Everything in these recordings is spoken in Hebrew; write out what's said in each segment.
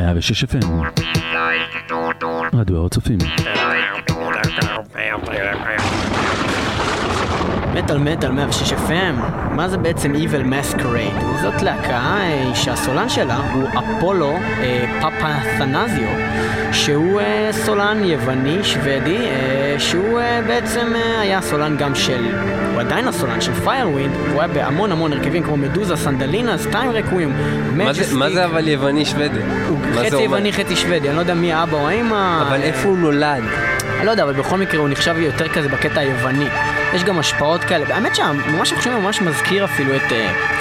106 FM רדיו הר מטאל מטאל 106 FM, מה זה בעצם Evil Masquerade? זאת להקה אה, שהסולן שלה הוא אפולו אה, פפתנסיו, שהוא אה, סולן יווני שוודי, אה, שהוא אה, בעצם אה, היה סולן גם של, הוא עדיין הסולן של Firewind, הוא היה בהמון המון הרכבים כמו מדוזה, Sandalinas, Time Requiem, מה זה- מה זה אבל יווני שוודי? הוא חצי? יווני חצי שוודי, אני לא יודע מי האבא או האמא. אבל איפה הוא נולד? אני לא יודע, אבל בכל מקרה הוא נחשב יותר כזה בקטע היווני. יש גם השפעות כאלה. האמת שממש חושבים ממש מזכיר אפילו את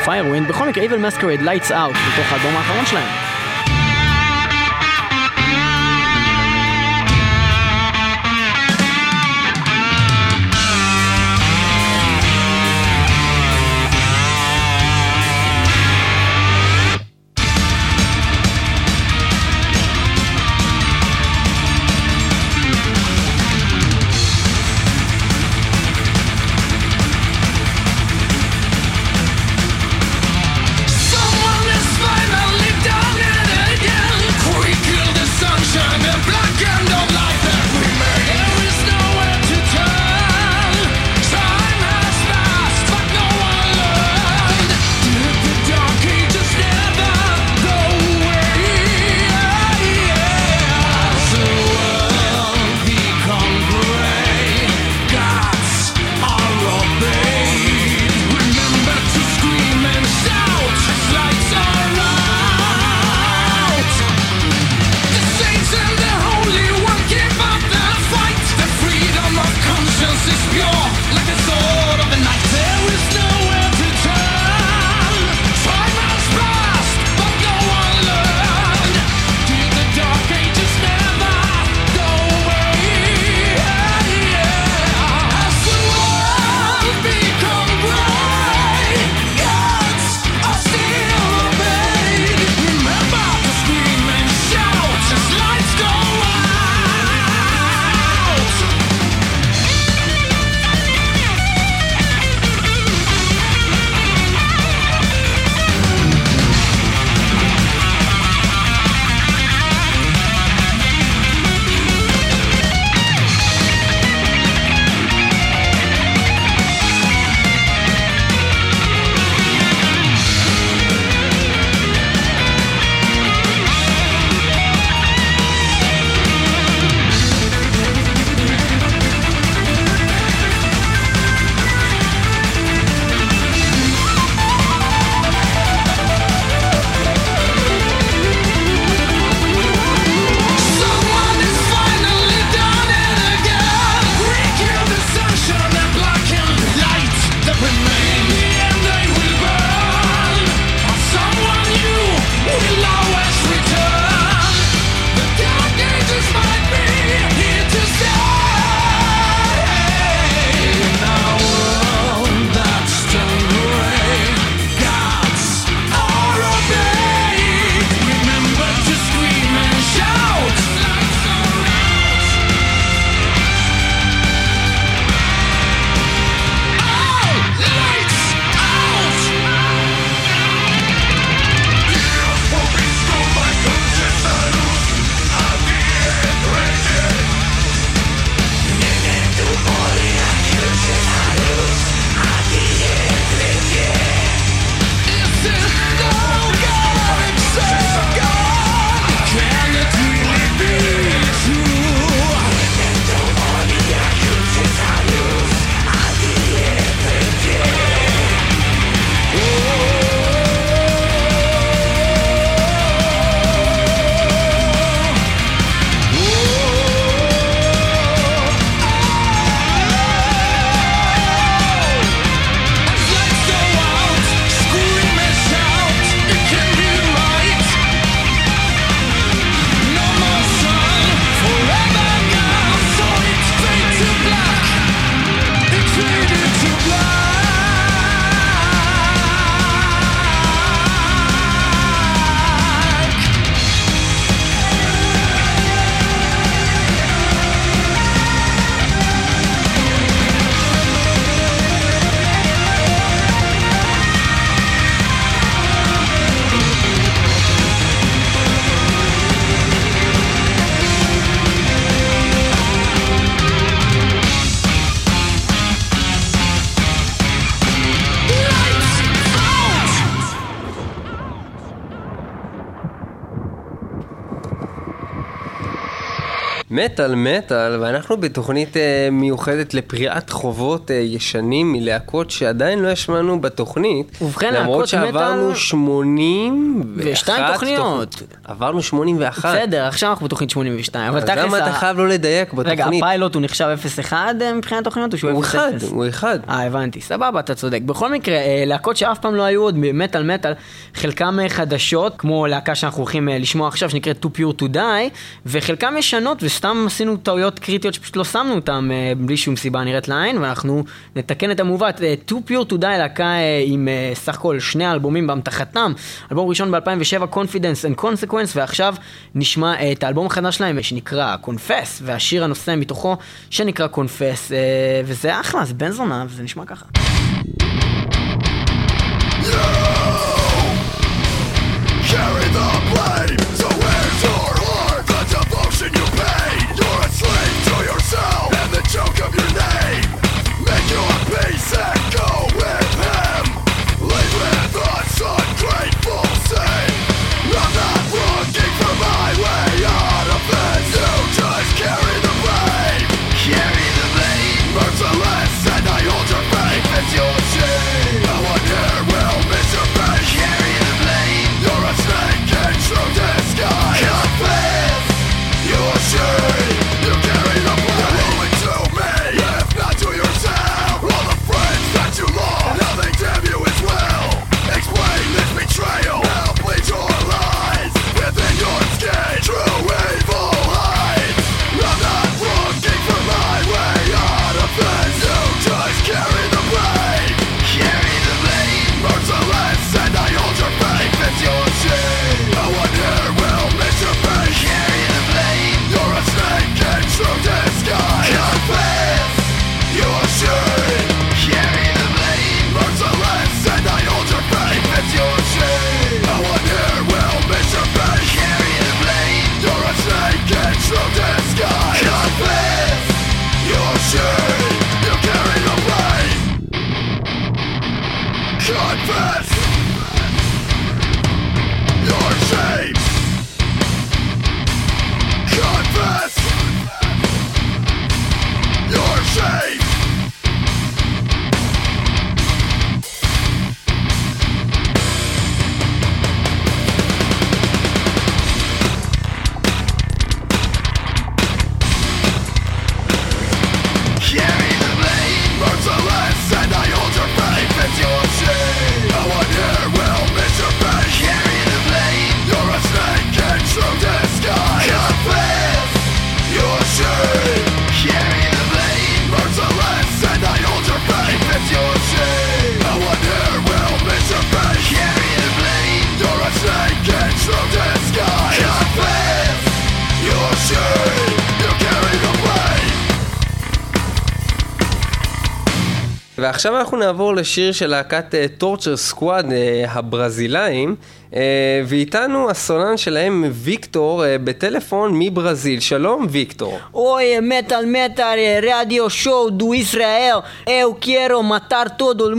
Firewind. בכל מקרה, Evil Masquerade Lights Out, בתוך האלבום האחרון שלהם. מטאל מטאל, ואנחנו בתוכנית אה, מיוחדת לפריעת חובות אה, ישנים מלהקות שעדיין לא השמענו בתוכנית. ובכן, למרות להקות שעברנו מטאל- 81 ושתיים תוכניות. תוכ- עברנו 81. בסדר, עכשיו אנחנו בתוכנית 82, אבל תכלס... למה אתה חייב לא לדייק רגע, בתוכנית? הפיילוט הוא נחשב 0-1 אה, מבחינת תוכניות או שהוא 0-0? הוא אחד, הוא אחד. אה, הבנתי, סבבה, אתה צודק. בכל מקרה, להקות שאף פעם לא היו עוד במטאל מטאל, חלקם חדשות, כמו להקה שאנחנו הולכים לשמוע עכשיו, שנקראת Too Pure to Die, וחלקם ישנות, וסתם עשינו טעויות קריטיות שפשוט לא שמנו אותם אה, בלי שום סיבה נראית לעין, ואנחנו נתקן את המעוות. אה, Too Pure to Die, להקה אה, עם אה, סך הכל שני אלבומים באמתחתם, אלבום ראשון ב-2007, Confidence and Consequence, ועכשיו נשמע אה, את האלבום החדש שלהם, שנקרא Confess, והשיר הנושא מתוכו, שנקרא Confess, אה, וזה אחלה, זה בן זונה, וזה נשמע ככה. Carry ועכשיו אנחנו נעבור לשיר של להקת טורצ'ר סקוואד הברזילאים, אה, ואיתנו הסולן שלהם ויקטור אה, בטלפון מברזיל. שלום ויקטור. Metal Metal eh, Radio Show do Israel. Eu quero matar todo el.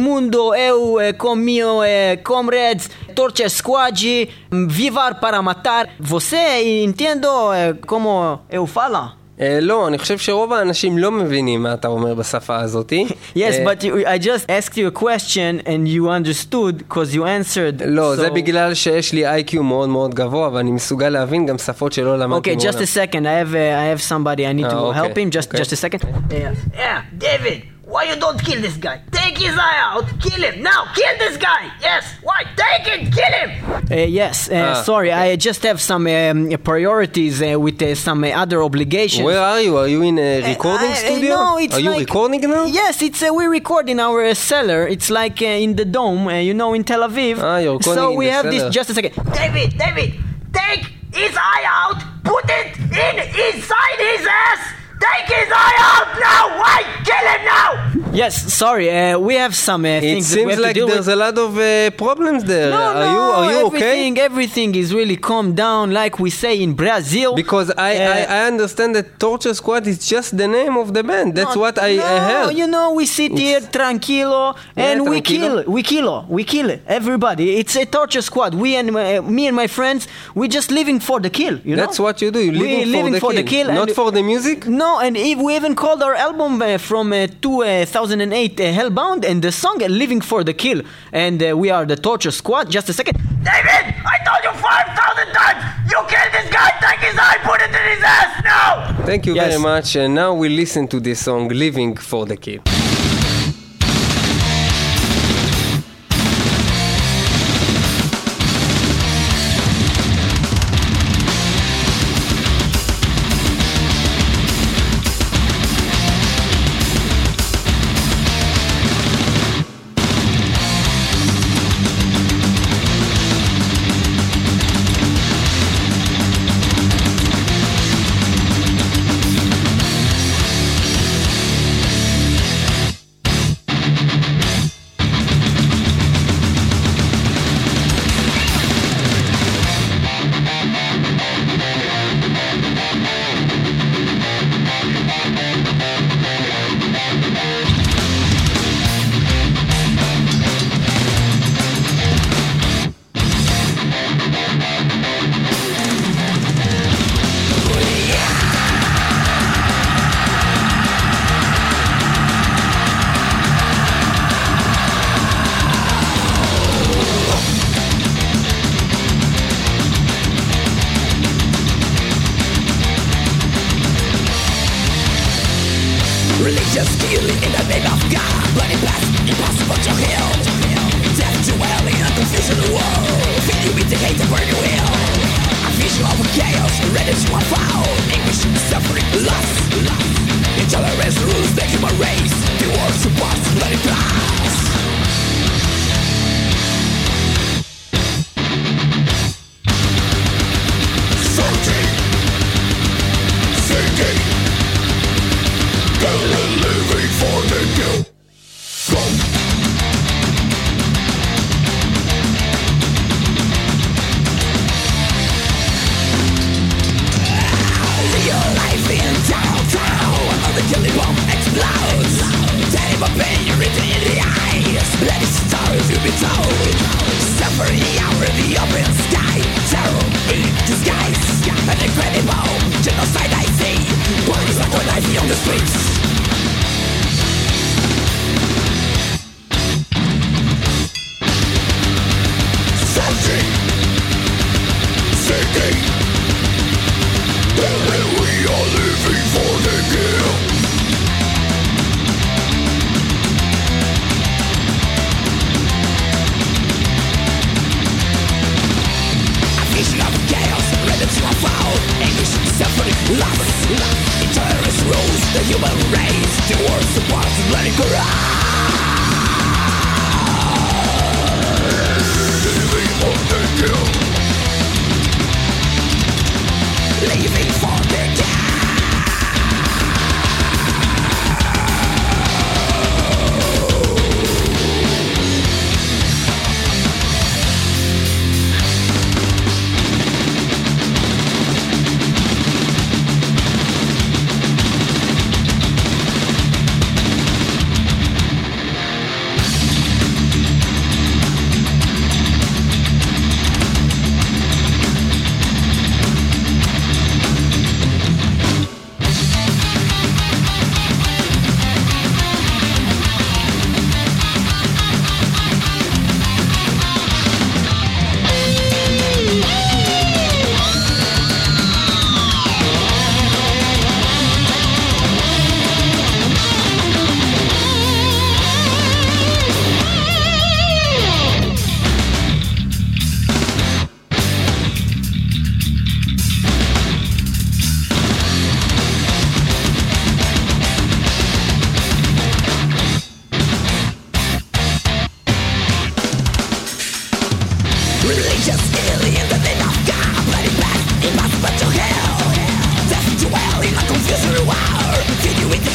Eu eh, com meu eh, comrades Torture Squad vivar para matar. Você entendo eh, como eu falo? אה, לא, אני חושב שרוב האנשים לא מבינים מה אתה אומר בשפה הזאתי. Yes, אה, but you, I just asked you a question and you understood because you answered. לא, זה so- בגלל שיש לי איי-קיו מאוד מאוד גבוה, ואני מסוגל להבין גם שפות שלא למדתי Okay, just מעולם. a second. I have uh, I have somebody I need Ah, to okay, help him. Just okay. just a second. Yeah, yeah, David. Why you don't kill this guy? Take his eye out. Kill him now. Kill this guy. Yes. Why? Take it. Kill him. Uh, yes. Uh, Ah, sorry, I just have some um, priorities uh, with uh, some uh, other obligations. Where are you? Are you in a recording I- I- studio? no, it's are you like- recording now? Yes, it's uh, we record in our uh, cellar. It's like uh, in the dome, uh, you know, in Tel Aviv. Ah, you're recording so in we the have this. Just a second, David. David, take his eye out. Put it in inside his ass. Take his eye out now. Why? Kill him now. Yes, sorry, uh, we have some uh, It things that we seems have like to deal there's with. a lot of uh, problems there. no, are no, you are you okay? everything, everything is really calmed down, like we say in Brazil. Because I, Uh, I, I understand that Torture Squad is just the name of the band. That's No, what I, no, I heard. you know, we sit here tranquilo and we tranquilo. kill, we kill, we kill everybody. It's a torture squad. We and my, me and my friends, we're just living for the kill. You know, That's what you do. You're We living, for, living the, for kill. the kill not for the music. No, and if we even called our album uh, from uh, 2008 uh, Hellbound and the song uh, Living for the Kill. And uh, we are the Torture Squad. Just a second. David, I told you 5,000 times! You killed this guy, take his eye, put it in his ass now! Thank you Yes. very much. And now we listen to this song, Living for the Kill.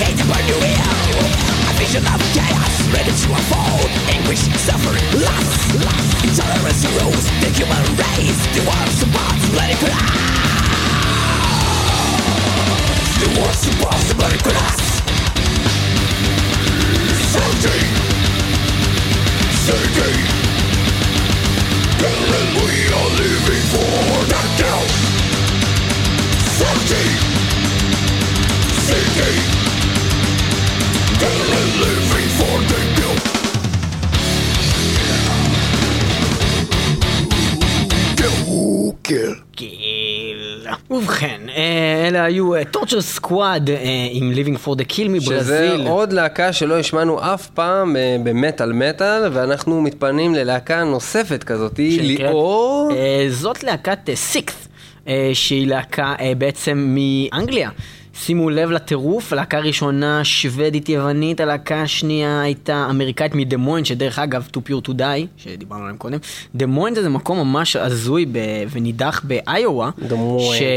Hate to burn you ill. A vision of chaos ready to unfold. Anguish, suffering, loss. Intolerance arose. The human race, the world's about to let it crash. The world's about to let it crash. Searching, searching. Killing, we are living for the count. Searching, seeking. ובכן, אה, אלה היו Torture Squad עם Living for the Kill שזה מברזיל. עוד להקה שלא השמענו אף פעם אה, במטאל מטאל, ואנחנו מתפנים ללהקה נוספת כזאת, שנקראת- ליאור. אה, זאת להקת SikTh, שהיא להקה אה, בעצם מאנגליה. שימו לב לטירוף, הלהקה הראשונה שוודית יוונית, הלהקה השנייה הייתה אמריקאית מדמוין, שדרך אגב, Too Pure to Die, שדיברנו עליהם קודם. דמוין זה מקום ממש הזוי ב- ונידח באיואה.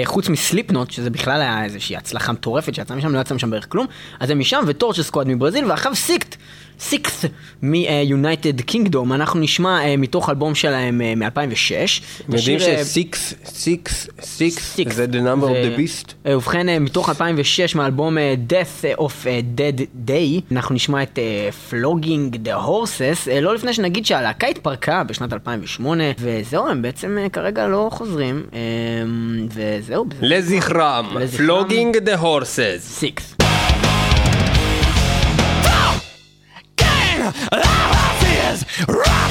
שחוץ מ Slipknot, שזה בכלל היה איזושהי הצלחה מטורפת שיצאה משם, לא יצא משם בערך כלום, אז הם משם, ו Torture Squad מברזיל, ואחריו SikTh. SikTh מ-United Kingdom, אנחנו נשמע אה, מתוך אלבום שלהם אה, מ-2006. יודעים שסיקס, סיקס, סיקס, זה the number of the beast. אה, ובכן, אה, מתוך 2006 מאלבום אה, Death of a, Dead Day, אנחנו נשמע את אה, Flogging the Horses, אה, לא לפני שנגיד שהלהקה התפרקה בשנת 2008, וזהו, הם בעצם אה, כרגע לא חוזרים, אה, וזהו. לזכרם, לזכרם. Flogging the Horses. SikTh. Life is right.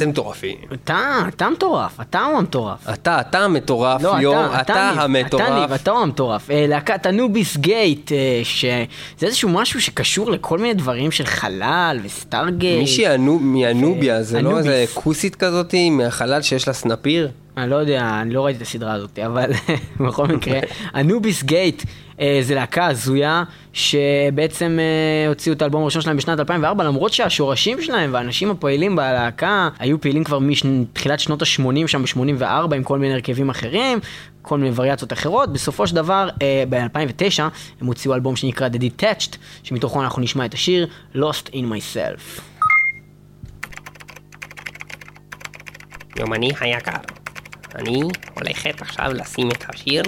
איזה מטורפים. אתה, אתה מטורף, אתה הוא המטורף. אתה, אתה המטורף, לא, ליאור, אתה, אתה ניב, אתה ניב, המטורף. אתה הוא המטורף. אה, להקת Anubis Gate, שזה איזשהו משהו שקשור לכל מיני דברים של חלל ו Stargate. מישהי מאנוביה, זה לא אנוביס. איזה כוסית כזאתי מהחלל שיש לה סנפיר? אני לא יודע, אני לא ראיתי את הסדרה הזאת, אבל בכל מקרה, Anubis Gate זה להקה הזויה שבעצם אה, הוציאו את האלבום הראשון שלהם בשנת 2004, למרות שהשורשים שלהם והאנשים הפועלים בלהקה היו פעילים כבר מתחילת שנות ה-80 שם ב-84 עם כל מיני הרכבים אחרים, כל מיני וריאציות אחרות. בסופו של דבר, אה, ב-2009 הם הוציאו אלבום שנקרא The Detached, שמתוכו אנחנו נשמע את השיר Lost in Myself. יומני היקר, אני הולכת עכשיו לשים את השיר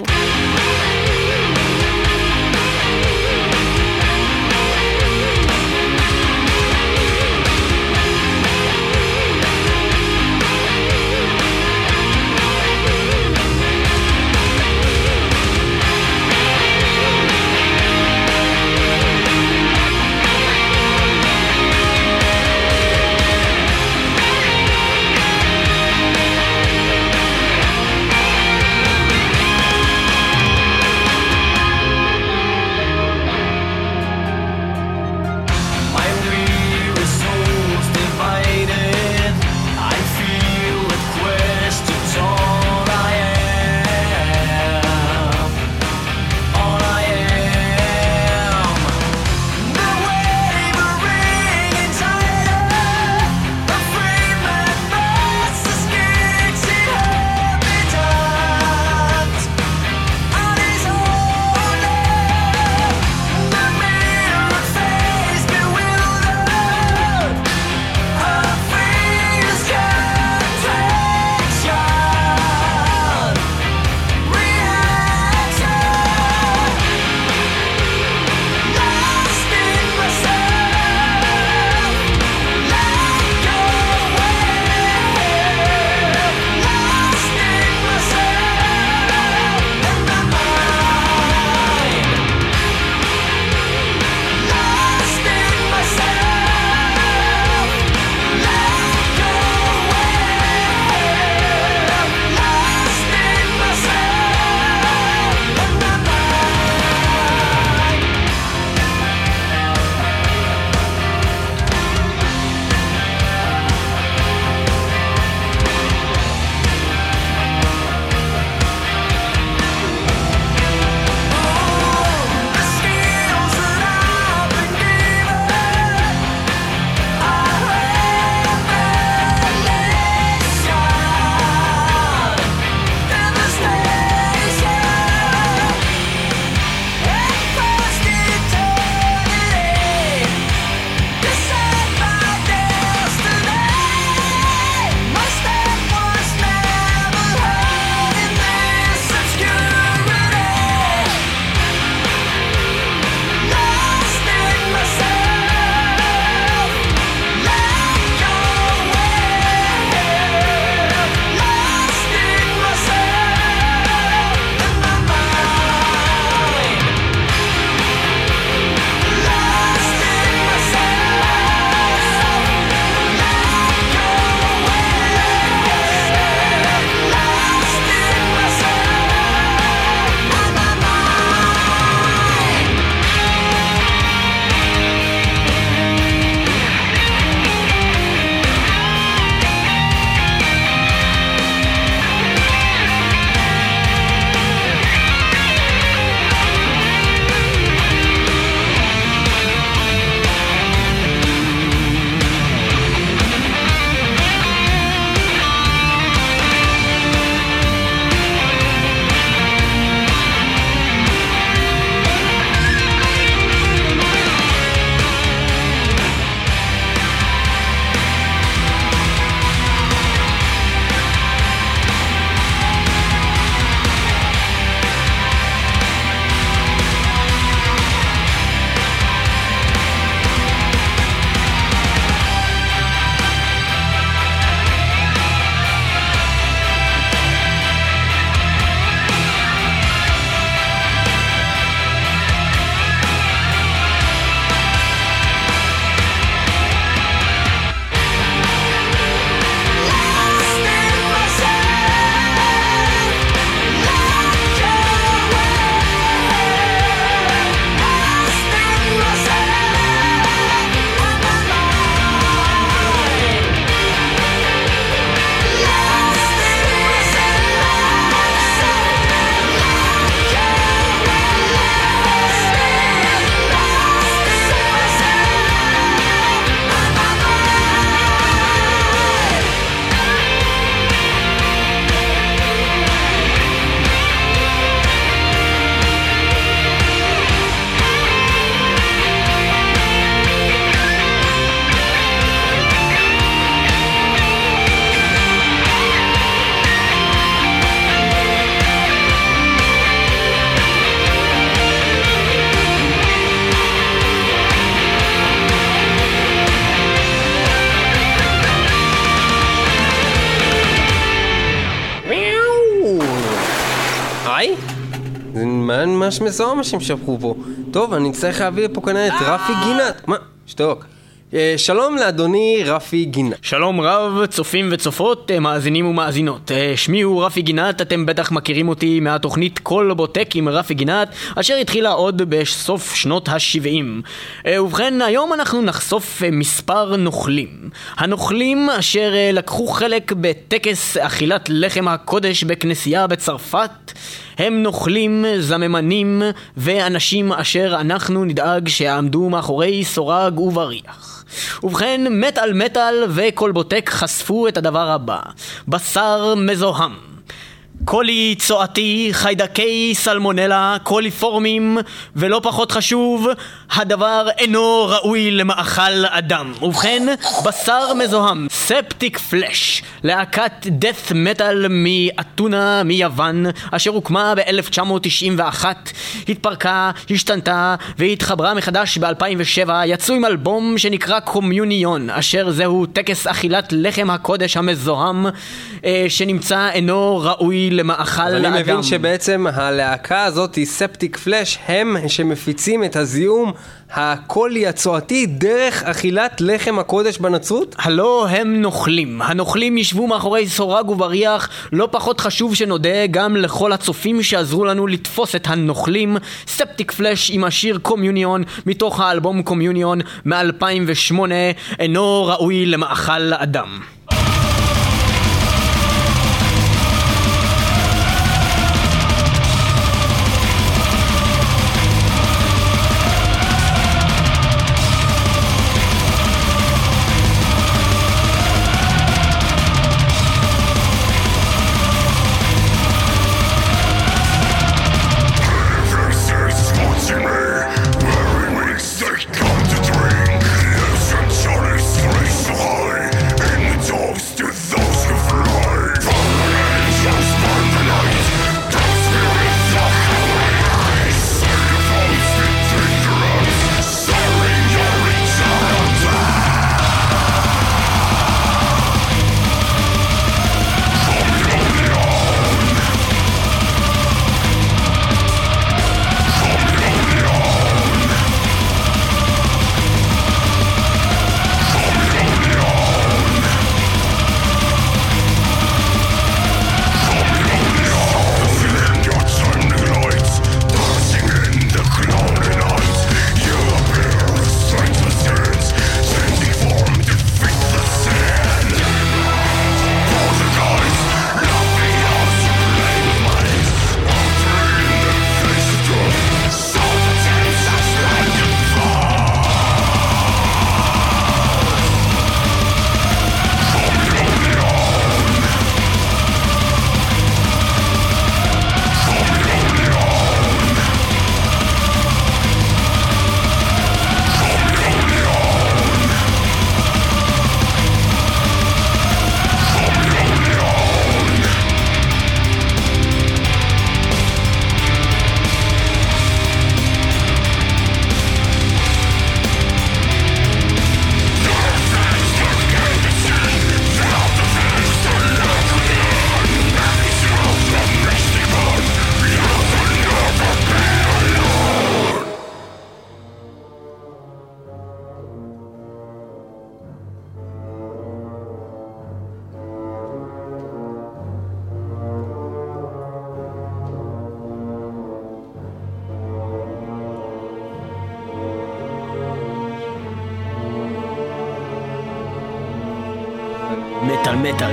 ממש מזוהם מה שהם שלחו פה. טוב, אני אצטרך להביא לפה כנראה את רפי גינת. מה? שתוק. אה, שלום לאדוני רפי גינת. שלום רב, צופים וצופות, אה, מאזינים ומאזינות. אה, שמי הוא רפי גינת, אתם בטח מכירים אותי מהתוכנית כל בוטק עם רפי גינת, אשר התחילה עוד בסוף שנות ה-70. ובכן, היום אנחנו נחשוף אה, מספר נוכלים. הנוכלים אשר אה, לקחו חלק בטקס אכילת לחם הקודש בכנסייה בצרפת. הם נוכלים, זממנים ואנשים אשר אנחנו נדאג שיעמדו מאחורי סורג ובריח. ובכן, מטאל מטאל וקולבוטק חשפו את הדבר הבא: בשר מזוהם. קולי צואתי, חיידקי סלמונלה, קוליפורמים, ולא פחות חשוב, הדבר אינו ראוי למאכל אדם. ובכן, בשר מזוהם, ספטיק פלאש, להקת דף מטאל מאתונה מיוון, אשר הוקמה ב-1991, התפרקה, השתנתה והתחברה מחדש ב-2007, יצאו עם אלבום שנקרא קומיוניון, אשר זהו טקס אכילת לחם הקודש המזוהם, אה, שנמצא אינו ראוי למאכל אני לאדם. מבין שבעצם הלהקה הזאת, ספטיק פלאש, הם שמפיצים את הזיהום הקולי הצואתי דרך אכילת לחם הקודש בנצרות? הלא הם נוכלים. הנוכלים ישבו מאחורי סורג ובריח, לא פחות חשוב שנודה גם לכל הצופים שעזרו לנו לתפוס את הנוכלים. ספטיק פלאש עם השיר קומיוניון מתוך האלבום קומיוניון מ-2008 אינו ראוי למאכל לאדם.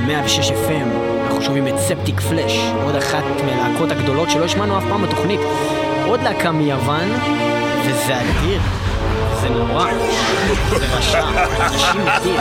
106 FM אנחנו שומעים את ספטיק פלאש עוד אחת מהלהקות הגדולות שלא השמענו אף פעם בתוכנית. עוד להקה מיוון וזה אדיר זה נורא. זה רשע אנשים מתים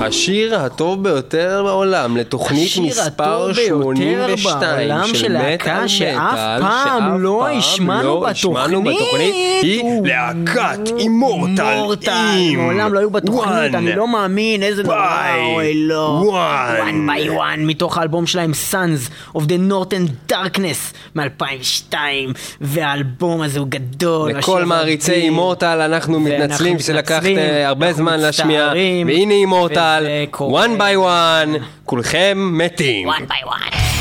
השיר הטוב ביותר בעולם לתוכנית מספר הטוב ביותר 82 בעולם של מטאל שאף פעם לא השמענו לא השמענו בתוכנית. היא להקת אימורטל מורטל, מעולם לא היו בתוכנית, אני לא מאמין, איזה נורא, אוי לא. one. one by one, מתוך האלבום שלהם Sons of the Northern Darkness מ-2002, והאלבום הזה הוא גדול. לכל מעריצי. אימורטל אנחנו מתנצלים שלקחת הרבה זמן להשמיע, והנה אימורטל, קורה. one by one, כולכם מתים. one by one.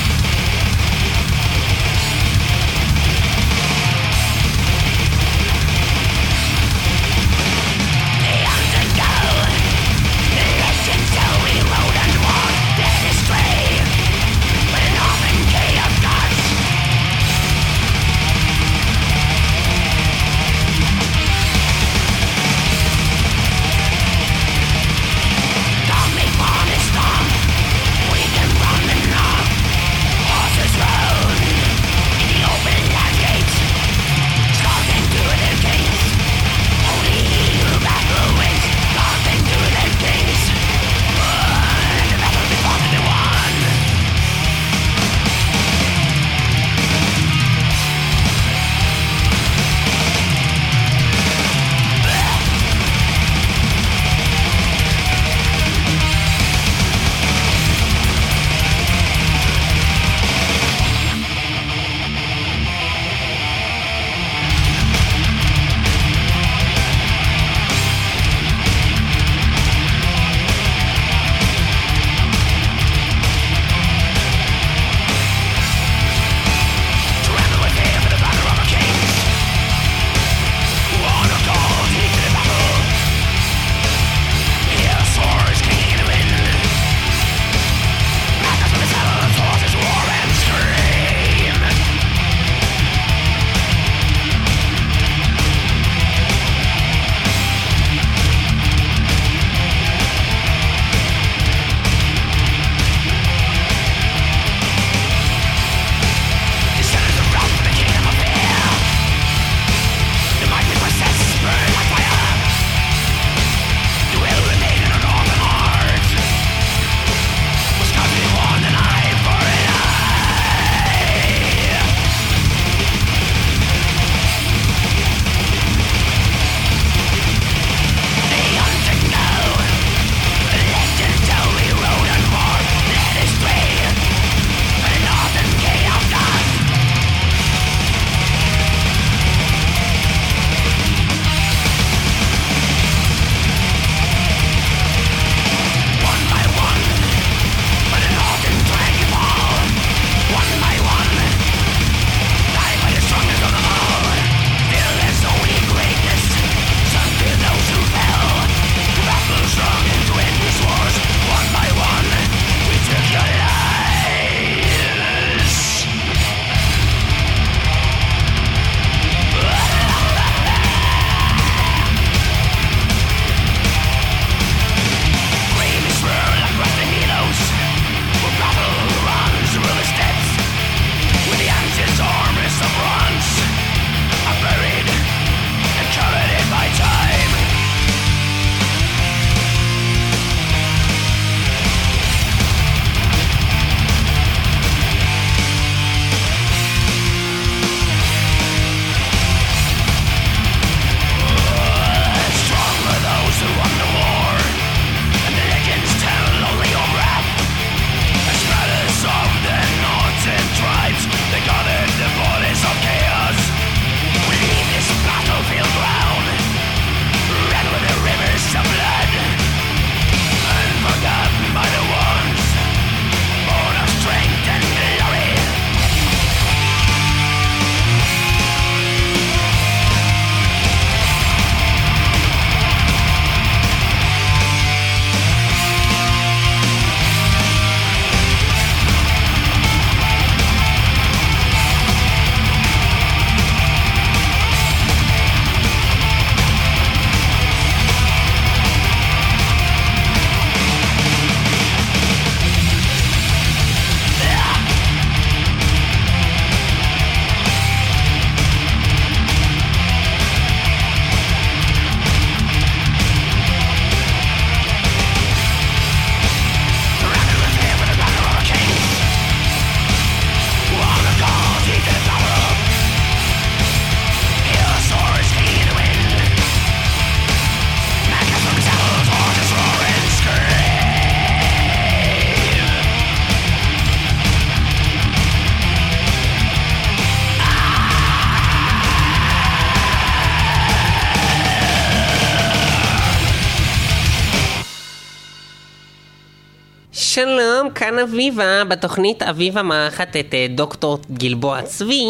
כאן אביבה, בתוכנית אביבה מארחת את אה, דוקטור גלבוע צבי,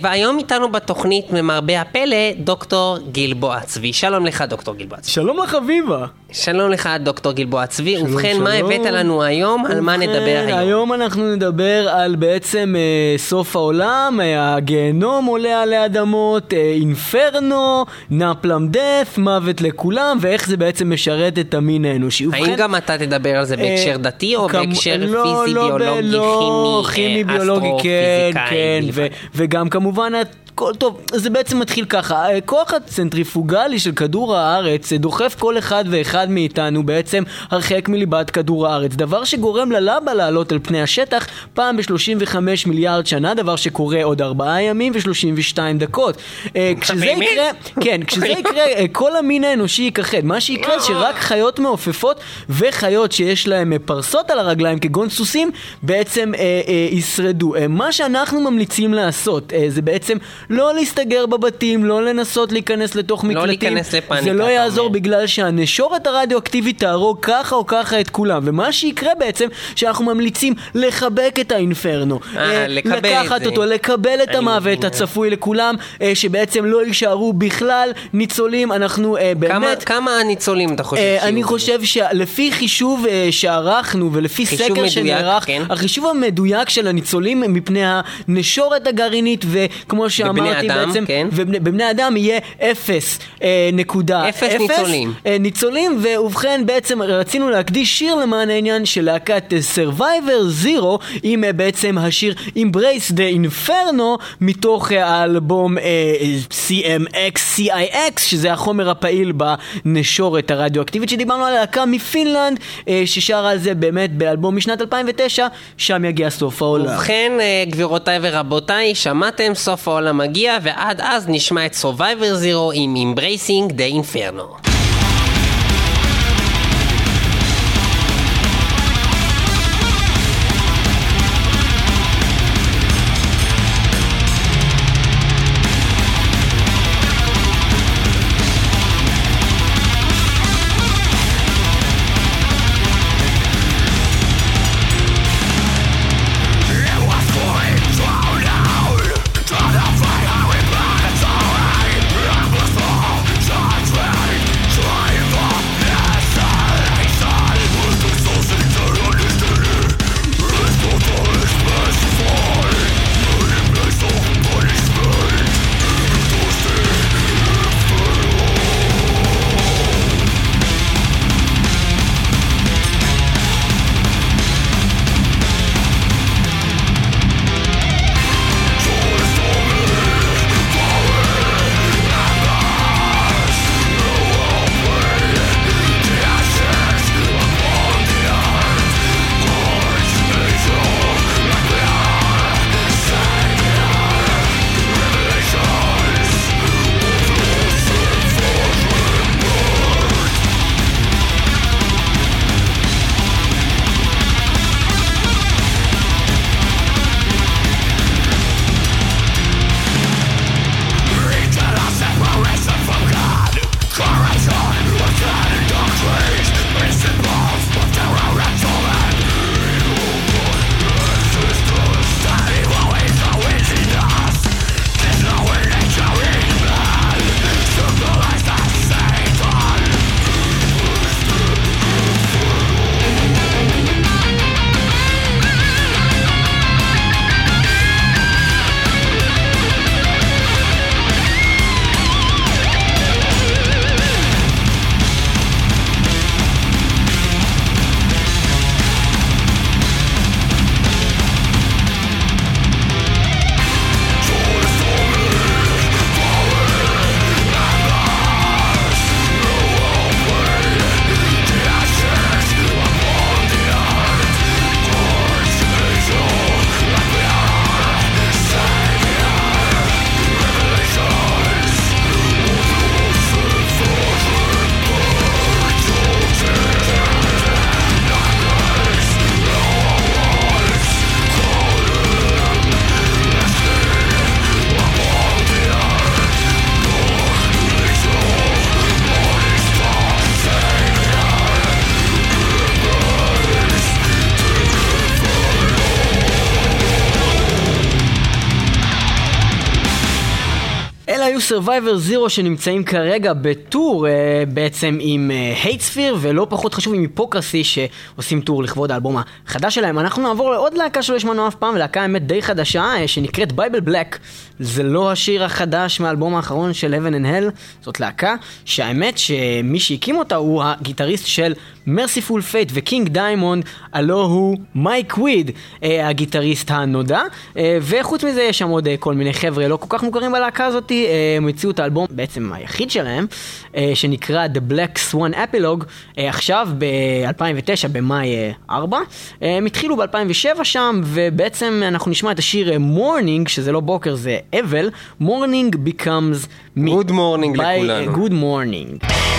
והיום איתנו בתוכנית ממרבה הפלא, דוקטור גלבוע צבי. שלום לך, דוקטור גלבוע צבי. שלום לך אביבה. שלום לך, דוקטור גלבוע צבי. שלום, ובכן, מה שלום. הבאת לנו היום? על מה ובכן, נדבר היום? היום אנחנו נדבר על בעצם אה, סוף העולם, אה, הגיהנום עולה עלי אדמות, אה, אינפרנו, נפלם דף, מוות לכולם, ואיך זה בעצם משרת את המין האנושי. האם ובכן, גם אתה תדבר על זה בהקשר אה, דתי, או כמו- בהקשר לא, פיזי, לא, ביולוגי, לא, כימי, כימי, אה, ביולוגי, כן, אסטרופיזיקאי כן, ו- בלבד? וגם כמובן... הכל טוב, זה בעצם מתחיל ככה, הכוח הצנטריפוגלי של כדור הארץ אה, דוחף כל אחד ואחד מאיתנו בעצם הרחק מליבת כדור הארץ, דבר שגורם ללבה לעלות על פני השטח פעם ב-35 מיליארד שנה, דבר שקורה עוד ארבעה ימים ו-32 דקות. אה, כשזה? יקרה, כן, כשזה יקרה, אה, כל המין האנושי ייכחד. מה שיקרה שרק חיות מעופפות וחיות שיש אה, פרסות על הרגליים, כגון סוסים, בעצם אה, אה, ישרדו. אה, מה שאנחנו ממליצים לעשות אה, זה בעצם לא להסתגר בבתים, לא לנסות להיכנס לתוך מקלטים. להיכנס לפאניקה, זה לא יעזור אומר. בגלל שהנשורת הרדיואקטיבית תהרוג ככה או ככה את כולם. ומה שיקרה בעצם, שאנחנו ממליצים לחבק את האינפרנו. אה, לקבל את לקחת זה. אותו, לקבל את המוות מבין. הצפוי לכולם, אה, שבעצם לא יישארו בכלל ניצולים. אנחנו אה, כמה- באמת... כמה ניצולים אתה חושב אה, שיהיו? אני חושב שלפי חישוב אה, שערכנו ולפי סקר מדויק, שנערך, כן. החישוב המדויק של הניצולים מפני הנשורת הגרעינית וכמו שאמרתי אדם, בעצם, כן. ובבני אדם יהיה אפס אה, נקודה אפס ניצולים. אה, ניצולים, ובכן בעצם רצינו להקדיש שיר למען העניין של להקת אה, Survivor Zero עם אה, בעצם השיר Embrace the Inferno מתוך אה, האלבום אה, CMX CIX שזה החומר הפעיל בנשורת הרדיואקטיבית שדיברנו על להקה מפינלנד אה, ששרה על זה באמת באלבום משנת 2009 שם יגיע סוף העולם. ובכן, אה, גבירותיי ורבותיי, שמעתם סוף העולם מגיע, ועד אז נשמע את Survivor Zero עם Embracing the Inferno. Survivor Zero שנמצאים כרגע בטור אה, בעצם עם HateSphere ולא פחות חשוב עם Hypocrisy שעושים טור לכבוד האלבום החדש שלהם. אנחנו נעבור לעוד להקה שלא השמענו אף פעם, להקה האמת די חדשה אה, שנקראת Bible Black. זה לא השיר החדש מהאלבום האחרון של Heaven and Hell, זאת להקה שהאמת שמי שהקים אותה הוא הגיטריסט של Mercyful Fate ו King Diamond, הלוא הוא מייק וויד, אה, הגיטריסט הנודע, אה, וחוץ מזה יש שם עוד אה, כל מיני חבר'ה לא כל כך מוכרים בלהקה הזאת, אה, הם הציעו את האלבום בעצם היחיד שלהם, אה, שנקרא The Black Swan Epilogue, אה, עכשיו ב-2009 במאי אה, 4, אה, הם התחילו ב-2007 שם, ובעצם אנחנו נשמע את השיר Morning, שזה לא בוקר זה אבל, Morning becomes me. Good morning by, לכולנו. Good morning.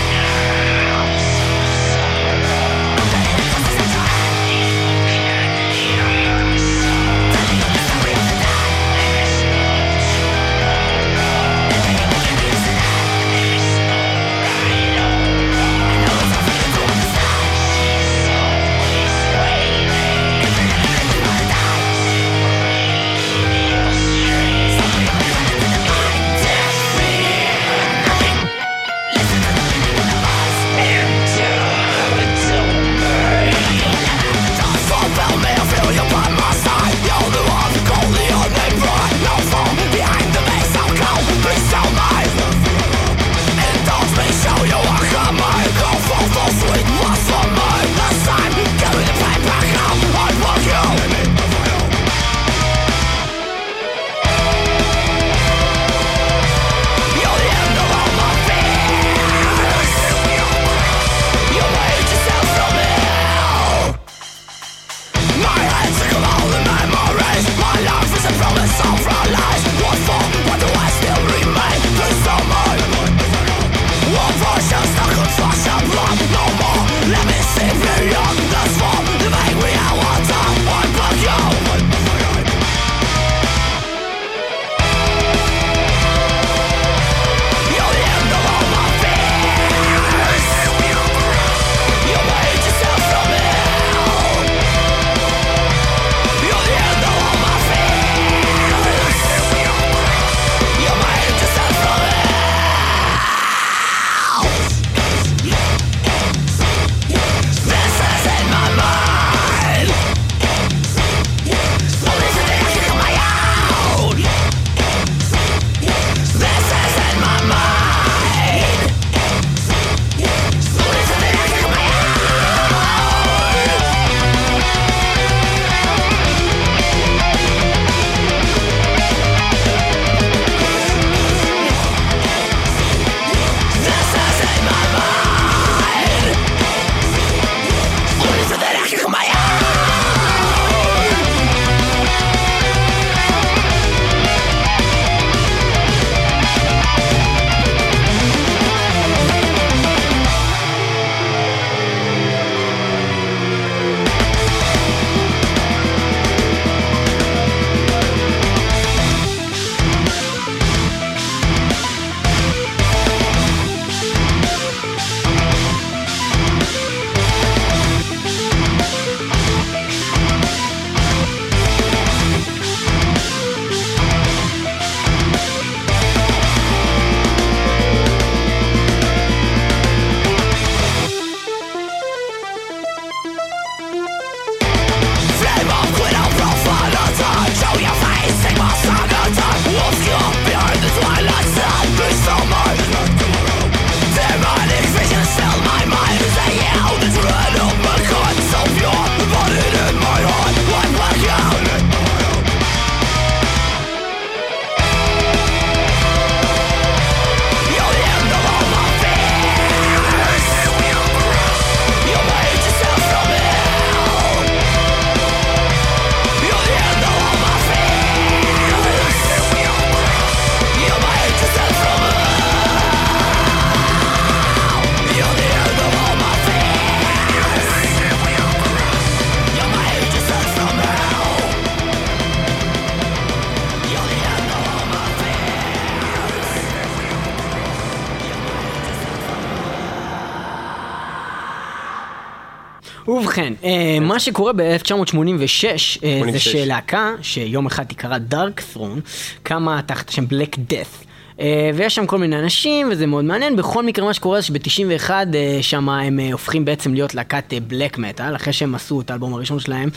ובכן, אה, מה שקורה ב-1986 זה 86. שלהקה שיום אחד תיקרא דארק ת'רון קמה תחת השם בלק דף. אה, ויש שם כל מיני אנשים, וזה מאוד מעניין. בכל מקרה, מה שקורה זה שב-91 אה, שם הם אה, הופכים בעצם להיות להקת בלק מטאל, אחרי שהם עשו את האלבום הראשון שלהם,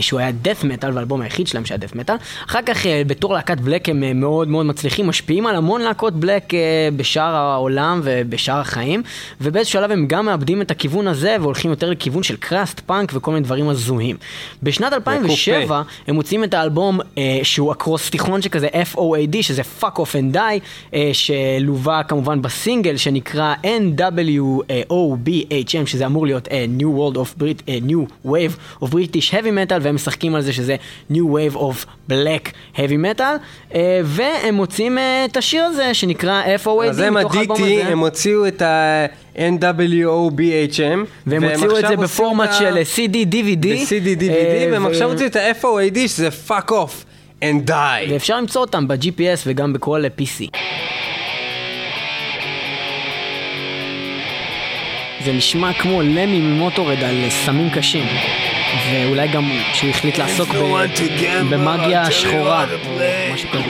שהוא היה דף מטאל, והאלבום היחיד שלהם שהיה דף מטאל. אחר כך, בתור להקת בלק הם מאוד מאוד מצליחים, משפיעים על המון להקות בלק בשאר העולם ובשאר החיים, ובאיזשהו שלב הם גם מאבדים את הכיוון הזה, והולכים יותר לכיוון של קראסט, פאנק וכל מיני דברים הזויים. בשנת 2007 הם מוצאים את האלבום שהוא אקרוסטיכון שכזה FOAD, שזה Fuck Off and Die, שלווה כמובן בסינגל שנקרא NWOBHM, שזה אמור להיות אה, New World of Brit, אה, New Wave of British Heavy Metal, והם משחקים על זה שזה New Wave of Black Heavy Metal, אה, והם מוצאים אה, את השיר הזה שנקרא FOAD אז הם ה-DT. הם הוציאו את ה-NWOBHM. והם הוציאו את זה בפורמט של אה, CD, DVD. ב-CD, DVD, אה, והם עכשיו הוציאו את ה-FOAD, שזה fuck off and die. ואפשר למצוא אותם ב-GPS וגם בכל PC. זה נשמע כמו למי ממוטורד על סמים קשים. ואולי גם שהוא החליט לעסוק ב- במאגיה שחורה. משהו כזה.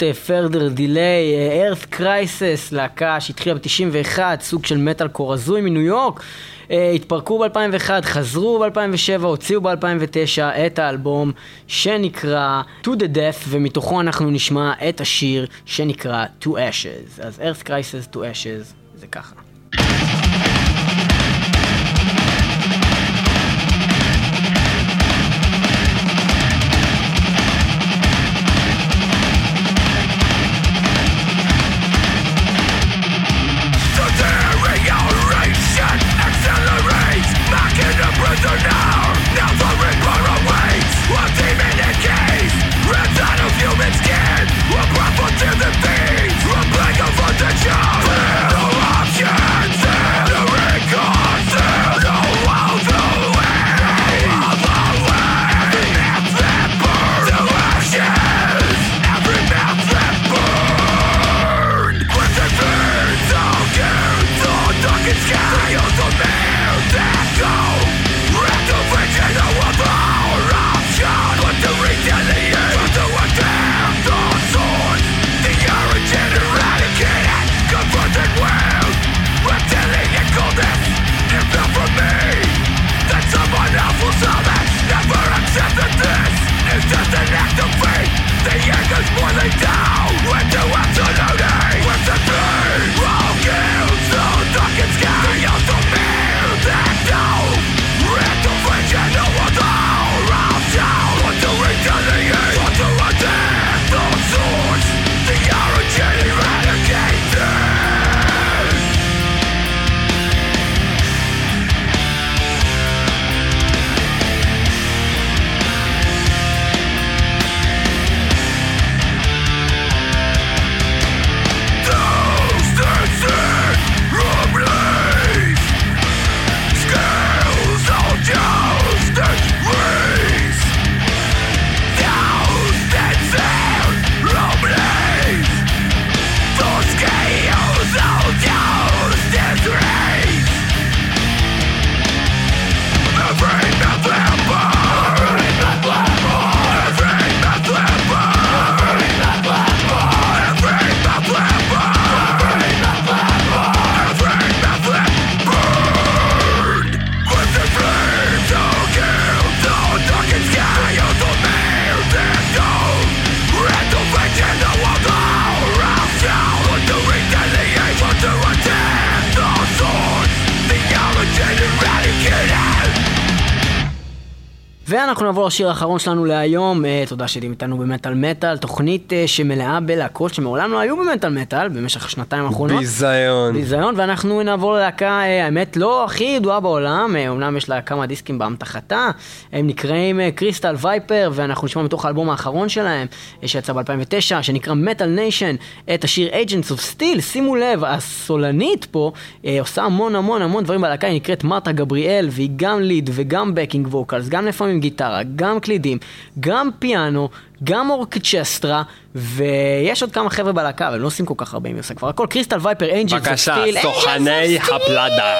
Without a Further Delay, אה, Earth Crisis, להקה שהתחילה ב-91, סוג של מטאל קור הזוי מניו יורק. אה, התפרקו ב-2001, חזרו ב-2007, הוציאו ב-2009 את האלבום שנקרא To the Death, ומתוכו אנחנו נשמע את השיר שנקרא To Ashes. אז Earth Crisis To Ashes זה ככה. ואנחנו נעבור לשיר האחרון שלנו להיום, אה, תודה שאתם איתנו במטאל מטאל, תוכנית אה, שמלאה בלהקות שמעולם לא היו במטאל מטאל במשך השנתיים האחרונות. ביזיון. ביזיון, ואנחנו נעבור ללהקה, אה, האמת לא הכי ידועה בעולם, אומנם יש לה כמה דיסקים באמתחתה, הם נקראים Crystal Viper, ואנחנו נשמע מתוך האלבום האחרון שלהם, שיצא ב-2009, שנקרא Metal Nation, את השיר Agents of Steel, שימו לב, הסולנית פה עושה המון המון המון דברים בלהקה, היא נקראת מרתה גבריאל, והיא גם lead וגם backing vocals, גם לפעמים גיטרה, גם קלידים, גם פיאנו, גם אורקצ'סטרה, ויש עוד כמה חבר'ה בלהקה, אבל הם לא עושים כל כך הרבה, היא עושה כבר הכל. קריסטל וייפר, אנג'לס בבקשה, סוכני הפלדה.